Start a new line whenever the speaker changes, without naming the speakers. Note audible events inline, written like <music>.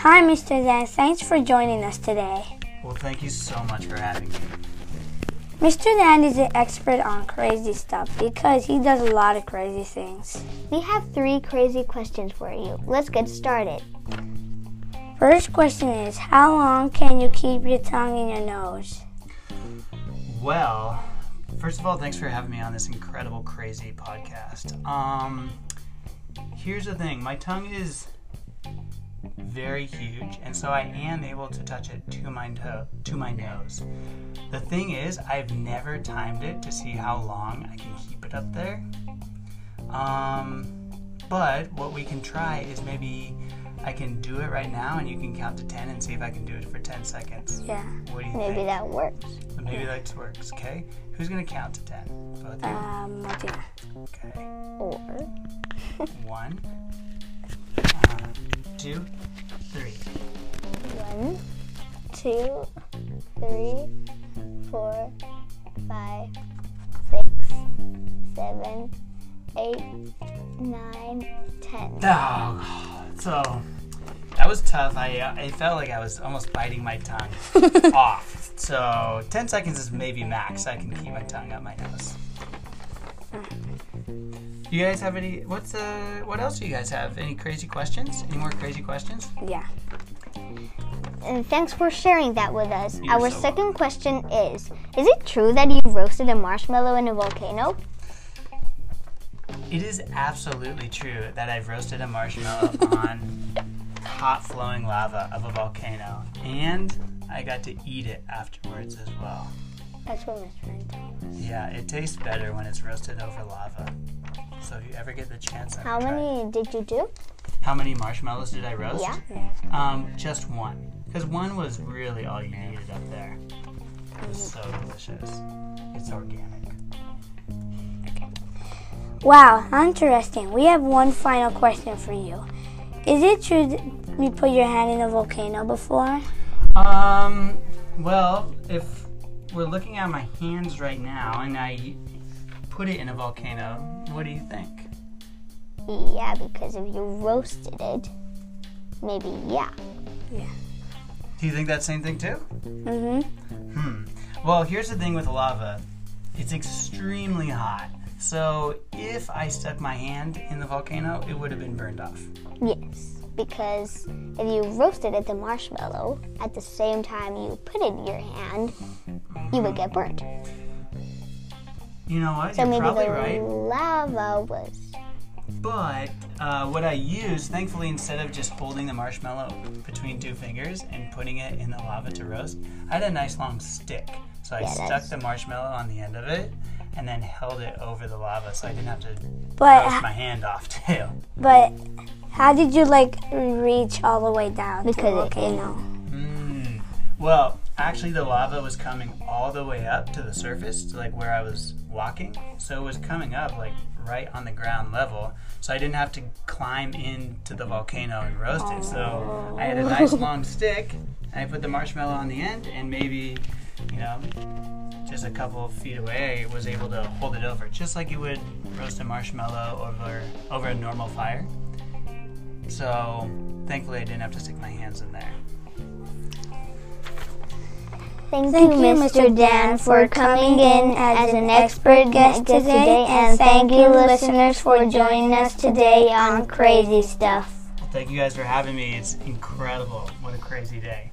Hi, Mr. Dan. Thanks for joining us today.
Well, thank you so much for having me.
Mr. Dan is an expert on crazy stuff because he does a lot of crazy things.
We have three crazy questions for you. Let's get started.
First question is How long can you keep your tongue in your nose?
Well, first of all, thanks for having me on this incredible, crazy podcast. Um, here's the thing my tongue is very huge, and so I am able to touch it to my to, to my nose. The thing is, I've never timed it to see how long I can keep it up there. Um, but what we can try is maybe I can do it right now, and you can count to ten and see if I can do it for ten seconds.
Yeah.
What do you
Maybe
think?
that works.
Maybe that works. Okay. Who's gonna count to ten? Both of you.
Um, I do.
Okay.
Or <laughs>
One, uh, two, three.
one, two, three, four, five, six, seven, eight, nine, ten.
Oh, so that was tough. I uh, I felt like I was almost biting my tongue <laughs> off. So ten seconds is maybe max. I can keep my tongue up my nose. Do you guys have any? What's uh? What else do you guys have? Any crazy questions? Any more crazy questions?
Yeah.
And thanks for sharing that with us.
You're
Our
so
second question is Is it true that you roasted a marshmallow in a volcano?
It is absolutely true that I've roasted a marshmallow <laughs> on hot flowing lava of a volcano, and I got to eat it afterwards as well.
That's what my friend told us.
Yeah, it tastes better when it's roasted over lava. So if you ever get the chance, I
How
would try
many did you do?
How many marshmallows did I roast?
Yeah.
Um, just one, because one was really all you needed up there. It was so delicious. It's organic.
Wow, interesting. We have one final question for you. Is it true that you put your hand in a volcano before?
Um, well, if we're looking at my hands right now and I put it in a volcano, what do you think?
Yeah, because if you roasted it, maybe yeah. Yeah.
Do you think that same thing too?
Mm-hmm.
Hmm. Well, here's the thing with lava it's extremely hot. So if I stuck my hand in the volcano, it would have been burned off.
Yes, because if you roasted it, the marshmallow, at the same time you put it in your hand, you would get burnt.
You know what?
So
You're
maybe
probably
the
right.
lava was.
But uh, what I used, thankfully, instead of just holding the marshmallow between two fingers and putting it in the lava to roast, I had a nice long stick. So I
Yeah,
stuck
that's-
the marshmallow on the end of it and then held it over the lava so I didn't have to
But
my hand off <laughs> too.
but how did you like reach all the way down to the
Because it-
volcano?
Mm. Well, actually, the lava was coming all the way up to the surface, to like where I was walking. So it was coming up like right on the ground level. So I didn't have to climb into the volcano and roast it. So I had a nice long <laughs> stick. I put the marshmallow on the end, and maybe, you know, just a couple of feet away, I was able to hold it over, just like you would roast a marshmallow over over a normal fire. So thankfully, I didn't have to stick my hands in there.
Thank,
Thank you, Mr. Dan, for coming in as an expert guest today, and thank you, listeners, for joining us today on Crazy Stuff.
Thank you guys for having me. It's incredible. What a crazy day.